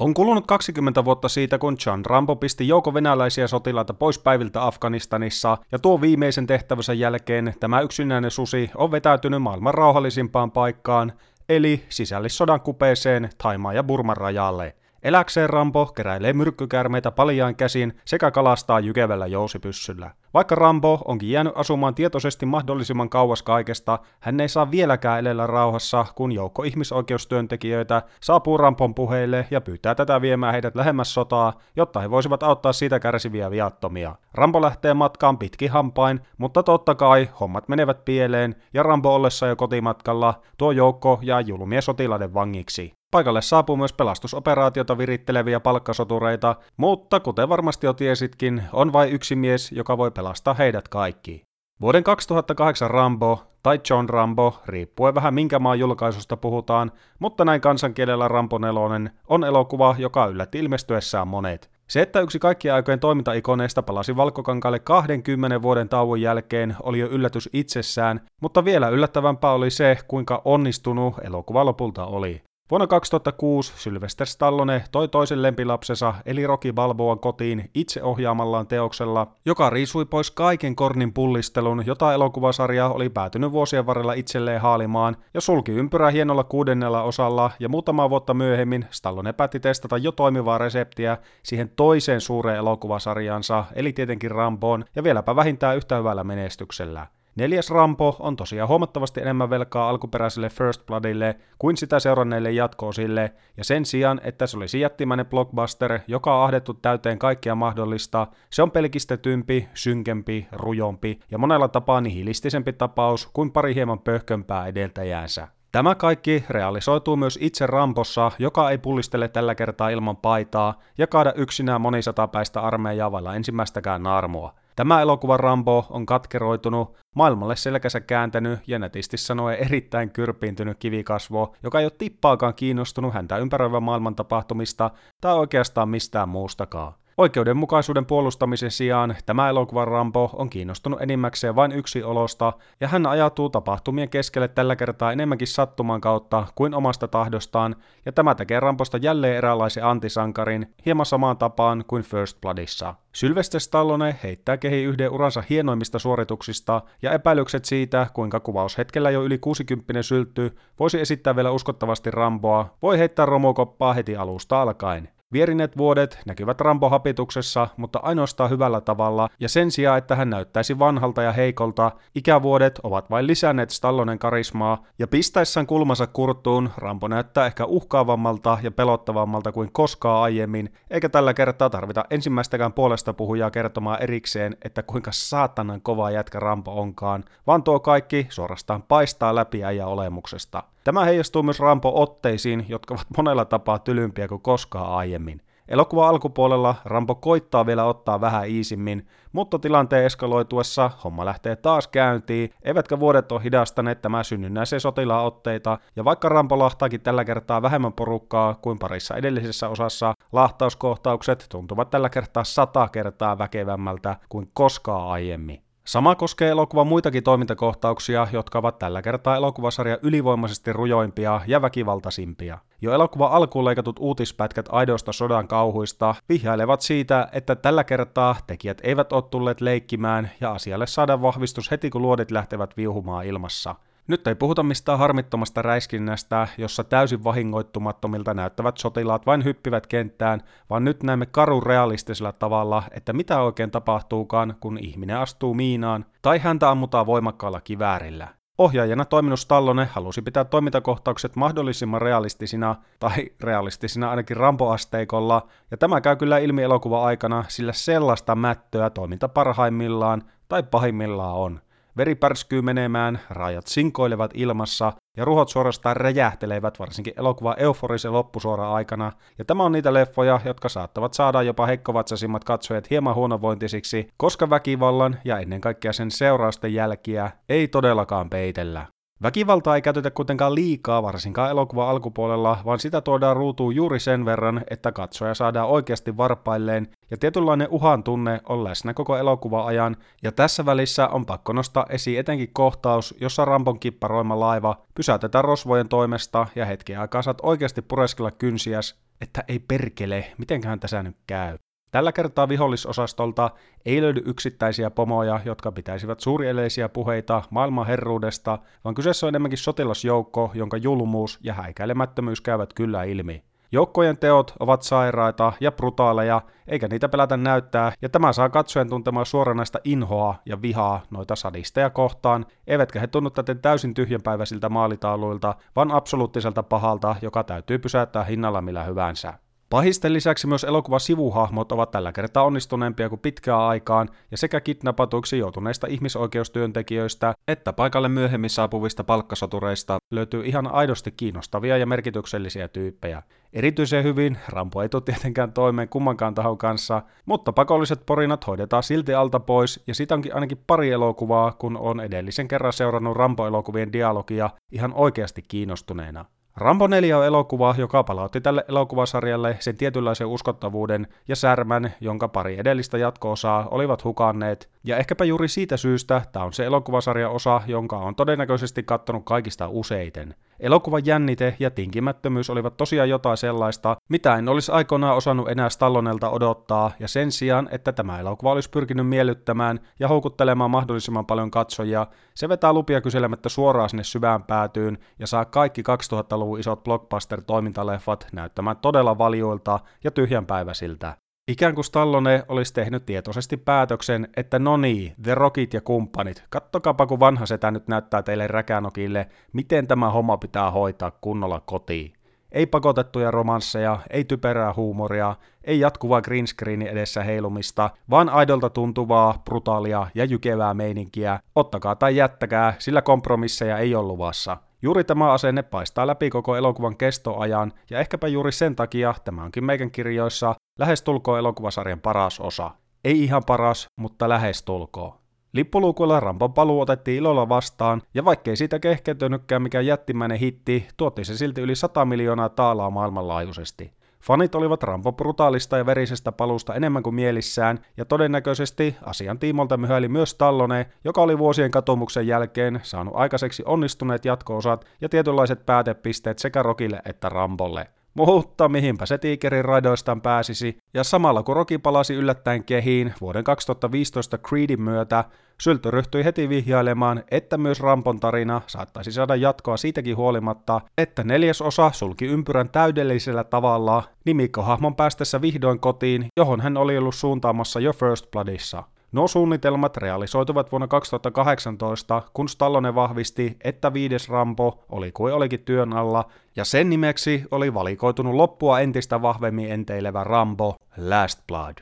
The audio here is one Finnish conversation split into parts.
On kulunut 20 vuotta siitä, kun John Rambo pisti joukko venäläisiä sotilaita pois päiviltä Afganistanissa, ja tuo viimeisen tehtävänsä jälkeen tämä yksinäinen susi on vetäytynyt maailman rauhallisimpaan paikkaan, eli sisällissodan kupeeseen Taimaan ja Burman rajalle. Eläkseen Rambo keräilee myrkkykärmeitä paljain käsin sekä kalastaa jykevällä jousipyssyllä. Vaikka Rambo onkin jäänyt asumaan tietoisesti mahdollisimman kauas kaikesta, hän ei saa vieläkään elellä rauhassa, kun joukko ihmisoikeustyöntekijöitä saapuu Rampon puheille ja pyytää tätä viemään heidät lähemmäs sotaa, jotta he voisivat auttaa siitä kärsiviä viattomia. Rambo lähtee matkaan pitki hampain, mutta totta kai hommat menevät pieleen ja Rambo ollessa jo kotimatkalla tuo joukko jää julmien sotilaiden vangiksi. Paikalle saapuu myös pelastusoperaatiota viritteleviä palkkasotureita, mutta kuten varmasti jo tiesitkin, on vain yksi mies, joka voi pelastaa heidät kaikki. Vuoden 2008 Rambo, tai John Rambo, riippuen vähän minkä maan julkaisusta puhutaan, mutta näin kansankielellä Rambo 4 on elokuva, joka yllätti ilmestyessään monet. Se, että yksi kaikkien aikojen toimintaikoneista palasi Valkokankaalle 20 vuoden tauon jälkeen, oli jo yllätys itsessään, mutta vielä yllättävämpää oli se, kuinka onnistunut elokuva lopulta oli. Vuonna 2006 Sylvester Stallone toi toisen lempilapsensa eli Rocky Balboan kotiin itse ohjaamallaan teoksella, joka riisui pois kaiken kornin pullistelun, jota elokuvasarja oli päätynyt vuosien varrella itselleen haalimaan, ja sulki ympyrää hienolla kuudennella osalla, ja muutama vuotta myöhemmin Stallone päätti testata jo toimivaa reseptiä siihen toiseen suureen elokuvasarjansa, eli tietenkin Ramboon, ja vieläpä vähintään yhtä hyvällä menestyksellä. Neljäs Rampo on tosiaan huomattavasti enemmän velkaa alkuperäiselle First Bloodille kuin sitä seuranneille jatkoosille, ja sen sijaan, että se olisi jättimäinen blockbuster, joka on ahdettu täyteen kaikkea mahdollista, se on pelkistetympi, synkempi, rujompi ja monella tapaa nihilistisempi tapaus kuin pari hieman pöhkömpää edeltäjäänsä. Tämä kaikki realisoituu myös itse Rampossa, joka ei pullistele tällä kertaa ilman paitaa ja kaada yksinään monisatapäistä armeijaa vailla ensimmäistäkään naarmua. Tämä elokuva Rambo on katkeroitunut, maailmalle selkänsä kääntänyt ja netisti sanoen erittäin kyrpiintynyt kivikasvo, joka ei ole tippaakaan kiinnostunut häntä ympäröivän maailman tapahtumista tai oikeastaan mistään muustakaan. Oikeudenmukaisuuden puolustamisen sijaan tämä elokuvan Rambo on kiinnostunut enimmäkseen vain yksi olosta, ja hän ajatuu tapahtumien keskelle tällä kertaa enemmänkin sattuman kautta kuin omasta tahdostaan, ja tämä tekee Ramposta jälleen eräänlaisen antisankarin, hieman samaan tapaan kuin First Bloodissa. Sylvester Stallone heittää kehi yhden uransa hienoimmista suorituksista, ja epäilykset siitä, kuinka kuvaushetkellä jo yli 60 syltty voisi esittää vielä uskottavasti Ramboa, voi heittää romukoppaa heti alusta alkaen. Vierineet vuodet näkyvät Rambo-hapituksessa, mutta ainoastaan hyvällä tavalla, ja sen sijaan, että hän näyttäisi vanhalta ja heikolta, ikävuodet ovat vain lisänneet Stallonen karismaa, ja pistäessään kulmansa kurttuun Rambo näyttää ehkä uhkaavammalta ja pelottavammalta kuin koskaan aiemmin, eikä tällä kertaa tarvita ensimmäistäkään puolesta puhujaa kertomaan erikseen, että kuinka saatanan kova jätkä Rambo onkaan, vaan tuo kaikki suorastaan paistaa läpi ja olemuksesta. Tämä heijastuu myös Rampo-otteisiin, jotka ovat monella tapaa tylympiä kuin koskaan aiemmin. Elokuva alkupuolella Rampo koittaa vielä ottaa vähän iisimmin, mutta tilanteen eskaloituessa homma lähtee taas käyntiin, eivätkä vuodet ole hidastaneet tämä synnynnäisiä sotilaotteita, ja vaikka Rampo lahtaakin tällä kertaa vähemmän porukkaa kuin parissa edellisessä osassa, lahtauskohtaukset tuntuvat tällä kertaa sata kertaa väkevämmältä kuin koskaan aiemmin. Sama koskee elokuvan muitakin toimintakohtauksia, jotka ovat tällä kertaa elokuvasarja ylivoimaisesti rujoimpia ja väkivaltaisimpia. Jo elokuva alkuun leikatut uutispätkät aidoista sodan kauhuista vihjailevat siitä, että tällä kertaa tekijät eivät ole tulleet leikkimään ja asialle saadaan vahvistus heti kun luodit lähtevät viuhumaan ilmassa. Nyt ei puhuta mistään harmittomasta räiskinnästä, jossa täysin vahingoittumattomilta näyttävät sotilaat vain hyppivät kenttään, vaan nyt näemme karun realistisella tavalla, että mitä oikein tapahtuukaan, kun ihminen astuu miinaan tai häntä ammutaan voimakkaalla kiväärillä. Ohjaajana toiminut Stallone halusi pitää toimintakohtaukset mahdollisimman realistisina, tai realistisina ainakin rampoasteikolla, ja tämä käy kyllä ilmi elokuva aikana, sillä sellaista mättöä toiminta parhaimmillaan tai pahimmillaan on. Veri pärskyy menemään, rajat sinkoilevat ilmassa ja ruhot suorastaan räjähtelevät varsinkin elokuva euforisen loppusuora aikana, ja tämä on niitä leffoja, jotka saattavat saada jopa heikkovatsasimmat katsojat hieman huonovointisiksi, koska väkivallan ja ennen kaikkea sen seurausten jälkiä ei todellakaan peitellä. Väkivaltaa ei käytetä kuitenkaan liikaa, varsinkaan elokuva alkupuolella, vaan sitä tuodaan ruutuun juuri sen verran, että katsoja saadaan oikeasti varpailleen, ja tietynlainen uhan tunne on läsnä koko elokuva-ajan, ja tässä välissä on pakko nostaa esiin etenkin kohtaus, jossa Rampon kipparoima laiva pysäytetään rosvojen toimesta, ja hetken aikaa saat oikeasti pureskella kynsiäs, että ei perkele, mitenköhän tässä nyt käy. Tällä kertaa vihollisosastolta ei löydy yksittäisiä pomoja, jotka pitäisivät suurieleisiä puheita maailman herruudesta, vaan kyseessä on enemmänkin sotilasjoukko, jonka julmuus ja häikäilemättömyys käyvät kyllä ilmi. Joukkojen teot ovat sairaita ja brutaaleja, eikä niitä pelätä näyttää, ja tämä saa katsojen tuntemaan suoranaista inhoa ja vihaa noita sadisteja kohtaan, eivätkä he tunnu täten täysin tyhjänpäiväisiltä maalitauluilta, vaan absoluuttiselta pahalta, joka täytyy pysäyttää hinnalla millä hyvänsä. Pahisten lisäksi myös elokuvan sivuhahmot ovat tällä kertaa onnistuneempia kuin pitkään aikaan, ja sekä kidnappatuiksi joutuneista ihmisoikeustyöntekijöistä että paikalle myöhemmin saapuvista palkkasotureista löytyy ihan aidosti kiinnostavia ja merkityksellisiä tyyppejä. Erityisen hyvin Rampo ei tule tietenkään toimeen kummankaan tahon kanssa, mutta pakolliset porinat hoidetaan silti alta pois, ja siitä onkin ainakin pari elokuvaa, kun on edellisen kerran seurannut Rampo-elokuvien dialogia ihan oikeasti kiinnostuneena. Rambo 4 on elokuva, joka palautti tälle elokuvasarjalle sen tietynlaisen uskottavuuden ja särmän, jonka pari edellistä jatko-osaa olivat hukanneet, ja ehkäpä juuri siitä syystä tämä on se elokuvasarjan osa, jonka on todennäköisesti kattonut kaikista useiten. Elokuvan jännite ja tinkimättömyys olivat tosiaan jotain sellaista, mitä en olisi aikoinaan osannut enää Stallonelta odottaa, ja sen sijaan, että tämä elokuva olisi pyrkinyt miellyttämään ja houkuttelemaan mahdollisimman paljon katsojia, se vetää lupia kyselemättä suoraan sinne syvään päätyyn ja saa kaikki 2000-luvun isot blockbuster-toimintaleffat näyttämään todella valioilta ja tyhjänpäiväisiltä. Ikään kuin Stallone olisi tehnyt tietoisesti päätöksen, että no niin, The Rockit ja kumppanit, kattokaapa kun vanha setä nyt näyttää teille räkänokille, miten tämä homma pitää hoitaa kunnolla kotiin. Ei pakotettuja romansseja, ei typerää huumoria, ei jatkuvaa green edessä heilumista, vaan aidolta tuntuvaa, brutaalia ja jykevää meininkiä. Ottakaa tai jättäkää, sillä kompromisseja ei ole luvassa. Juuri tämä asenne paistaa läpi koko elokuvan kestoajan, ja ehkäpä juuri sen takia tämä onkin meikän kirjoissa lähestulkoon elokuvasarjan paras osa. Ei ihan paras, mutta lähestulkoon. Lippuluukuilla Rampon paluu otettiin ilolla vastaan, ja vaikkei siitä kehkeytynytkään mikään jättimäinen hitti, tuotti se silti yli 100 miljoonaa taalaa maailmanlaajuisesti. Fanit olivat Rampon brutaalista ja verisestä palusta enemmän kuin mielissään, ja todennäköisesti asian tiimolta myhäili myös Tallone, joka oli vuosien katumuksen jälkeen saanut aikaiseksi onnistuneet jatko-osat ja tietynlaiset päätepisteet sekä Rokille että Rambolle. Mutta mihinpä se tiikerin raidoistaan pääsisi, ja samalla kun Rocky palasi yllättäen kehiin vuoden 2015 Creedin myötä, Syltö ryhtyi heti vihjailemaan, että myös Rampon tarina saattaisi saada jatkoa siitäkin huolimatta, että neljäs osa sulki ympyrän täydellisellä tavalla nimikkohahmon päästessä vihdoin kotiin, johon hän oli ollut suuntaamassa jo First Bloodissa. Nuo suunnitelmat realisoituvat vuonna 2018, kun Stallone vahvisti, että viides Rambo oli kuin olikin työn alla, ja sen nimeksi oli valikoitunut loppua entistä vahvemmin enteilevä Rambo Last Blood.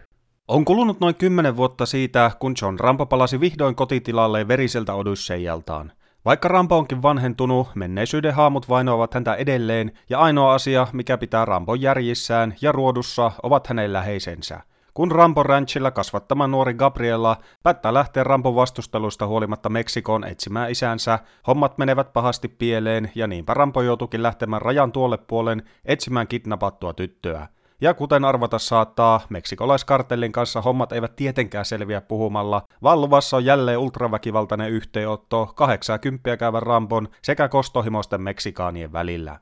On kulunut noin kymmenen vuotta siitä, kun John Rambo palasi vihdoin kotitilalle veriseltä Odysseijaltaan. Vaikka Rambo onkin vanhentunut, menneisyyden haamut vainoavat häntä edelleen, ja ainoa asia, mikä pitää Rambon järjissään ja ruodussa, ovat hänen läheisensä. Kun Rambo Ranchilla kasvattama nuori Gabriella päättää lähteä Rampon vastustelusta huolimatta Meksikoon etsimään isänsä, hommat menevät pahasti pieleen ja niinpä Rampo joutuukin lähtemään rajan tuolle puolen etsimään kidnappattua tyttöä. Ja kuten arvata saattaa, meksikolaiskartellin kanssa hommat eivät tietenkään selviä puhumalla, vaan luvassa on jälleen ultraväkivaltainen yhteenotto 80 käyvän Rambon sekä kostohimoisten meksikaanien välillä.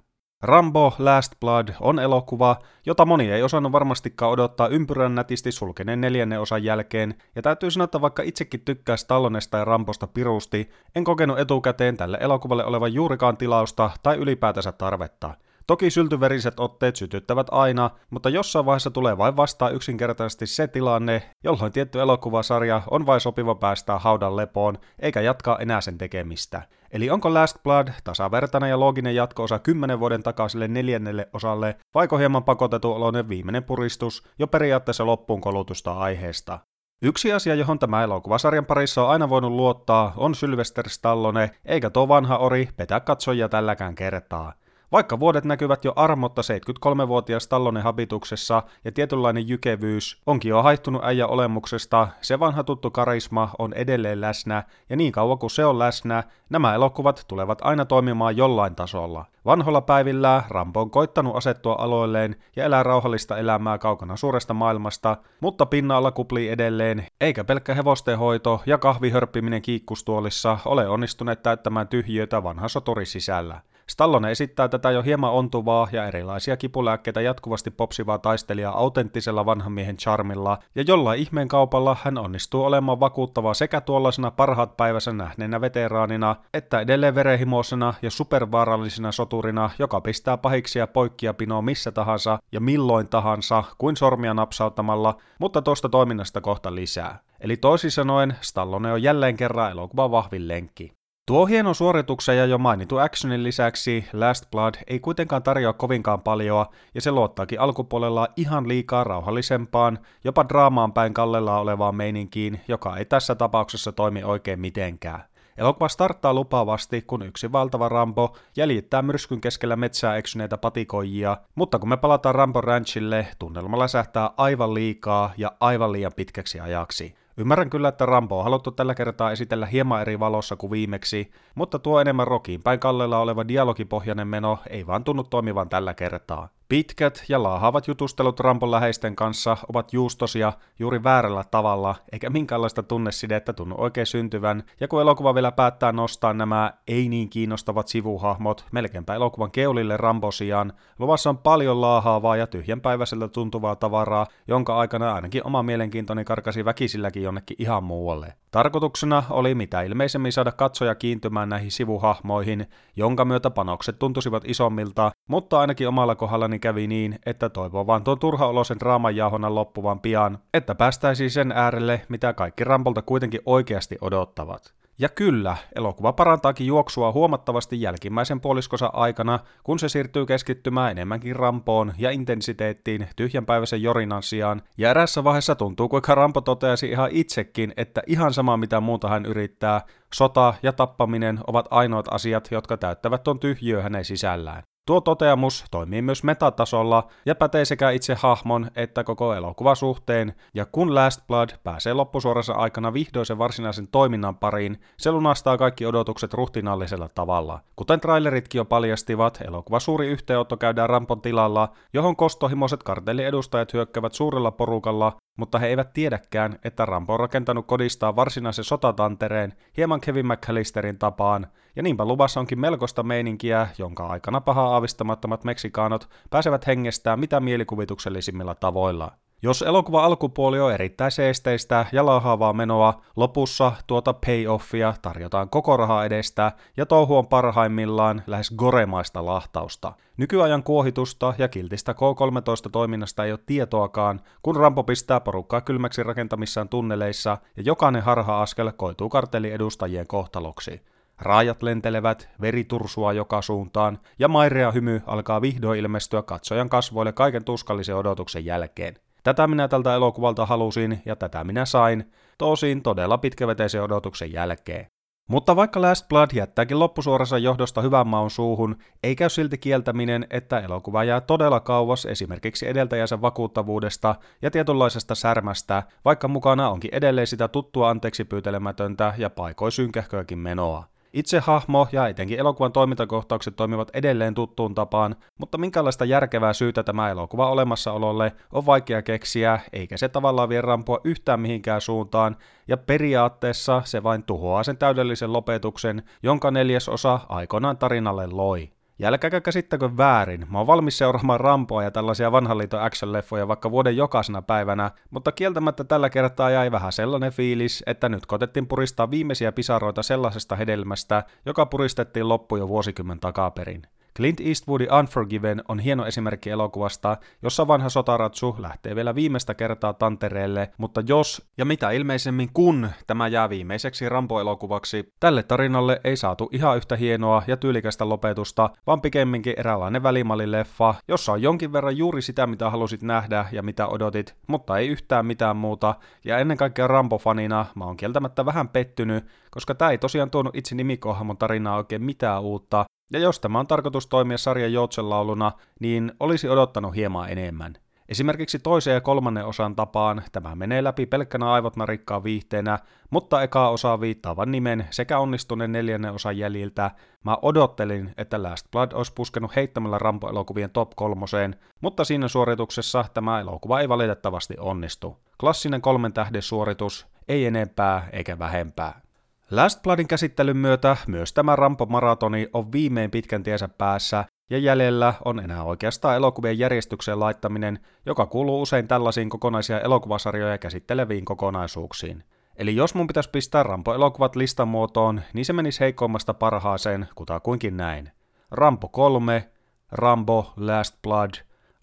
Rambo Last Blood on elokuva, jota moni ei osannut varmastikaan odottaa ympyrän nätisti sulkeneen neljännen osan jälkeen, ja täytyy sanoa, että vaikka itsekin tykkää Stallonesta ja Rambosta pirusti, en kokenut etukäteen tälle elokuvalle olevan juurikaan tilausta tai ylipäätänsä tarvetta. Toki syltyveriset otteet sytyttävät aina, mutta jossain vaiheessa tulee vain vastaan yksinkertaisesti se tilanne, jolloin tietty elokuvasarja on vain sopiva päästää haudan lepoon, eikä jatkaa enää sen tekemistä. Eli onko Last Blood tasavertainen ja looginen jatko-osa kymmenen vuoden takaiselle neljännelle osalle, vaiko hieman pakotettu oloinen viimeinen puristus jo periaatteessa loppuun kolutusta aiheesta? Yksi asia, johon tämä elokuvasarjan parissa on aina voinut luottaa, on Sylvester Stallone, eikä tuo vanha ori petä katsojia tälläkään kertaa. Vaikka vuodet näkyvät jo armotta 73-vuotias Tallonen habituksessa ja tietynlainen jykevyys onkin jo haittunut äijä olemuksesta, se vanha tuttu karisma on edelleen läsnä, ja niin kauan kuin se on läsnä, nämä elokuvat tulevat aina toimimaan jollain tasolla. Vanholla päivillä Rambo on koittanut asettua aloilleen ja elää rauhallista elämää kaukana suuresta maailmasta, mutta pinnalla kuplii edelleen, eikä pelkkä hevostenhoito ja kahvihörppiminen kiikkustuolissa ole onnistuneet täyttämään tyhjiötä vanha soturi sisällä. Stallone esittää tätä jo hieman ontuvaa ja erilaisia kipulääkkeitä jatkuvasti popsivaa taistelijaa autenttisella vanhan miehen charmilla, ja jollain ihmeen kaupalla hän onnistuu olemaan vakuuttava sekä tuollaisena parhaat päivänsä nähneenä veteraanina, että edelleen verehimoisena ja supervaarallisena soturina, joka pistää pahiksia poikkia pinoa missä tahansa ja milloin tahansa, kuin sormia napsauttamalla, mutta tuosta toiminnasta kohta lisää. Eli toisin sanoen, Stallone on jälleen kerran elokuvan vahvin lenkki. Tuo hieno suorituksen ja jo mainittu actionin lisäksi Last Blood ei kuitenkaan tarjoa kovinkaan paljoa, ja se luottaakin alkupuolella ihan liikaa rauhallisempaan, jopa draamaan päin kallella olevaan meininkiin, joka ei tässä tapauksessa toimi oikein mitenkään. Elokuva starttaa lupaavasti, kun yksi valtava Rambo jäljittää myrskyn keskellä metsää eksyneitä patikoijia, mutta kun me palataan Rambo Ranchille, tunnelma läsähtää aivan liikaa ja aivan liian pitkäksi ajaksi. Ymmärrän kyllä, että Rambo on haluttu tällä kertaa esitellä hieman eri valossa kuin viimeksi, mutta tuo enemmän rokiin päin kallella oleva dialogipohjainen meno ei vaan tunnu toimivan tällä kertaa. Pitkät ja laahaavat jutustelut Rampon läheisten kanssa ovat juustosia juuri väärällä tavalla, eikä minkäänlaista tunnesidettä tunnu oikein syntyvän, ja kun elokuva vielä päättää nostaa nämä ei niin kiinnostavat sivuhahmot melkeinpä elokuvan keulille Rambosiaan, luvassa on paljon laahaavaa ja tyhjänpäiväiseltä tuntuvaa tavaraa, jonka aikana ainakin oma mielenkiintoni karkasi väkisilläkin jonnekin ihan muualle. Tarkoituksena oli mitä ilmeisemmin saada katsoja kiintymään näihin sivuhahmoihin, jonka myötä panokset tuntuisivat isommilta, mutta ainakin omalla kohdallani kävi niin, että toivoo vaan tuon turhaolosen draamanjauhonnan loppuvan pian, että päästäisiin sen äärelle, mitä kaikki Rampolta kuitenkin oikeasti odottavat. Ja kyllä, elokuva parantaakin juoksua huomattavasti jälkimmäisen puoliskosa aikana, kun se siirtyy keskittymään enemmänkin rampoon ja intensiteettiin tyhjänpäiväisen jorinan sijaan, ja erässä vaiheessa tuntuu, kuinka Rampo toteasi ihan itsekin, että ihan sama mitä muuta hän yrittää, sota ja tappaminen ovat ainoat asiat, jotka täyttävät tuon tyhjiö hänen sisällään. Tuo toteamus toimii myös metatasolla ja pätee sekä itse hahmon että koko elokuvasuhteen, ja kun Last Blood pääsee loppusuorassa aikana vihdoin sen varsinaisen toiminnan pariin, se lunastaa kaikki odotukset ruhtinallisella tavalla. Kuten traileritkin jo paljastivat, elokuva suuri yhteenotto käydään Rampon tilalla, johon kostohimoiset kartelliedustajat hyökkävät suurella porukalla, mutta he eivät tiedäkään, että Rambo on rakentanut kodistaa varsinaisen sotatantereen hieman Kevin McAllisterin tapaan, ja niinpä luvassa onkin melkoista meininkiä, jonka aikana paha aavistamattomat meksikaanot pääsevät hengestään mitä mielikuvituksellisimmilla tavoilla. Jos elokuva alkupuoli on erittäin seesteistä ja lahaavaa menoa, lopussa tuota payoffia tarjotaan koko raha edestä ja touhu on parhaimmillaan lähes goremaista lahtausta. Nykyajan kuohitusta ja kiltistä K-13-toiminnasta ei ole tietoakaan, kun Rampo pistää porukkaa kylmäksi rakentamissaan tunneleissa ja jokainen harha-askel koituu kartelliedustajien kohtaloksi. Raajat lentelevät, veri tursua joka suuntaan, ja mairea hymy alkaa vihdoin ilmestyä katsojan kasvoille kaiken tuskallisen odotuksen jälkeen. Tätä minä tältä elokuvalta halusin, ja tätä minä sain, tosin todella pitkäveteisen odotuksen jälkeen. Mutta vaikka Last Blood jättääkin loppusuorassa johdosta hyvän maun suuhun, ei käy silti kieltäminen, että elokuva jää todella kauas esimerkiksi edeltäjänsä vakuuttavuudesta ja tietynlaisesta särmästä, vaikka mukana onkin edelleen sitä tuttua anteeksi pyytelemätöntä ja paikoin synkähköäkin menoa. Itse hahmo ja etenkin elokuvan toimintakohtaukset toimivat edelleen tuttuun tapaan, mutta minkälaista järkevää syytä tämä elokuva olemassaololle on vaikea keksiä, eikä se tavallaan vie rampua yhtään mihinkään suuntaan, ja periaatteessa se vain tuhoaa sen täydellisen lopetuksen, jonka neljäsosa aikoinaan tarinalle loi. Ja älkääkä käsittäkö väärin, mä oon valmis seuraamaan Rampoa ja tällaisia vanhan liiton action-leffoja vaikka vuoden jokaisena päivänä, mutta kieltämättä tällä kertaa jäi vähän sellainen fiilis, että nyt kotettiin puristaa viimeisiä pisaroita sellaisesta hedelmästä, joka puristettiin loppu jo vuosikymmen takaperin. Clint Eastwoodin Unforgiven on hieno esimerkki elokuvasta, jossa vanha sotaratsu lähtee vielä viimeistä kertaa tantereelle, mutta jos ja mitä ilmeisemmin kun tämä jää viimeiseksi Rambo-elokuvaksi, tälle tarinalle ei saatu ihan yhtä hienoa ja tyylikästä lopetusta, vaan pikemminkin eräänlainen välimallileffa, jossa on jonkin verran juuri sitä, mitä halusit nähdä ja mitä odotit, mutta ei yhtään mitään muuta, ja ennen kaikkea Rambo-fanina mä oon kieltämättä vähän pettynyt, koska tämä ei tosiaan tuonut itse nimikohhamon tarinaa oikein mitään uutta, ja jos tämä on tarkoitus toimia sarjan joutsenlauluna, niin olisi odottanut hieman enemmän. Esimerkiksi toisen ja kolmannen osan tapaan tämä menee läpi pelkkänä aivot narikkaa viihteenä, mutta eka osa viittaavan nimen sekä onnistuneen neljännen osan jäljiltä. Mä odottelin, että Last Blood olisi puskenut heittämällä Rambo-elokuvien top kolmoseen, mutta siinä suorituksessa tämä elokuva ei valitettavasti onnistu. Klassinen kolmen tähden suoritus, ei enempää eikä vähempää. Last Bloodin käsittelyn myötä myös tämä Rampo-maratoni on viimein pitkän tiensä päässä, ja jäljellä on enää oikeastaan elokuvien järjestykseen laittaminen, joka kuuluu usein tällaisiin kokonaisia elokuvasarjoja käsitteleviin kokonaisuuksiin. Eli jos mun pitäisi pistää Rampo-elokuvat listan muotoon, niin se menisi heikommasta parhaaseen, kutakuinkin näin. Rampo 3, Rambo Last Blood,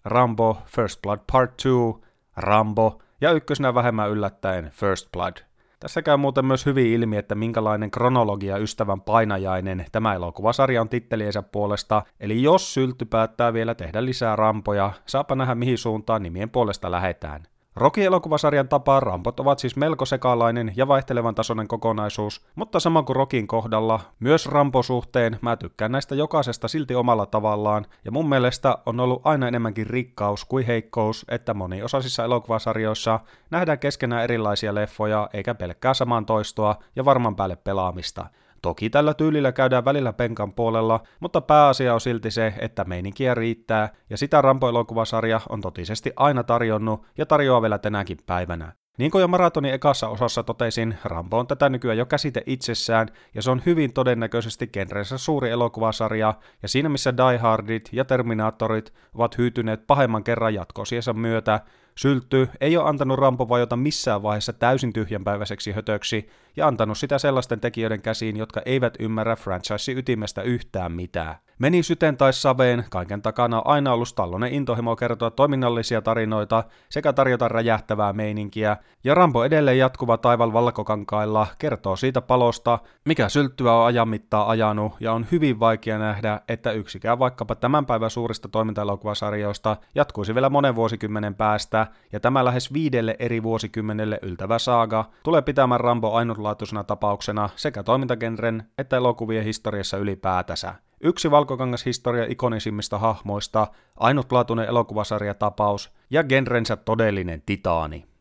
Rambo First Blood Part 2, Rambo ja ykkösenä vähemmän yllättäen First Blood. Tässä käy muuten myös hyvin ilmi, että minkälainen kronologia ystävän painajainen tämä elokuvasarja on titteliensä puolesta, eli jos Sylty päättää vielä tehdä lisää rampoja, saapa nähdä mihin suuntaan nimien puolesta lähetään. Rocky-elokuvasarjan tapaan rampot ovat siis melko sekalainen ja vaihtelevan tasoinen kokonaisuus, mutta sama kuin Rokin kohdalla, myös Rampo-suhteen mä tykkään näistä jokaisesta silti omalla tavallaan, ja mun mielestä on ollut aina enemmänkin rikkaus kuin heikkous, että moniosasissa elokuvasarjoissa nähdään keskenään erilaisia leffoja eikä pelkkää samaan toistoa ja varman päälle pelaamista. Toki tällä tyylillä käydään välillä penkan puolella, mutta pääasia on silti se, että meininkiä riittää, ja sitä Rampo-elokuvasarja on totisesti aina tarjonnut ja tarjoaa vielä tänäkin päivänä. Niin kuin jo maratonin ekassa osassa totesin, Rambo on tätä nykyään jo käsite itsessään, ja se on hyvin todennäköisesti genrensä suuri elokuvasarja, ja siinä missä Die Hardit ja Terminaattorit ovat hyytyneet pahemman kerran jatkosiensa myötä, Syltty ei ole antanut Rampo vajota missään vaiheessa täysin tyhjänpäiväiseksi hötöksi ja antanut sitä sellaisten tekijöiden käsiin, jotka eivät ymmärrä franchise ytimestä yhtään mitään. Meni syten tai saveen, kaiken takana on aina ollut Stallonen intohimo kertoa toiminnallisia tarinoita sekä tarjota räjähtävää meininkiä, ja Rambo edelleen jatkuva taival valkokankailla kertoo siitä palosta, mikä sylttyä on ajan mittaa ajanut, ja on hyvin vaikea nähdä, että yksikään vaikkapa tämän päivän suurista toimintaelokuvasarjoista jatkuisi vielä monen vuosikymmenen päästä, ja tämä lähes viidelle eri vuosikymmenelle yltävä saaga tulee pitämään Rambo ainutlaatuisena tapauksena sekä toimintagenren että elokuvien historiassa ylipäätänsä. Yksi valkokangashistoria ikonisimmista hahmoista, ainutlaatuinen elokuvasarjatapaus ja genrensä todellinen titaani.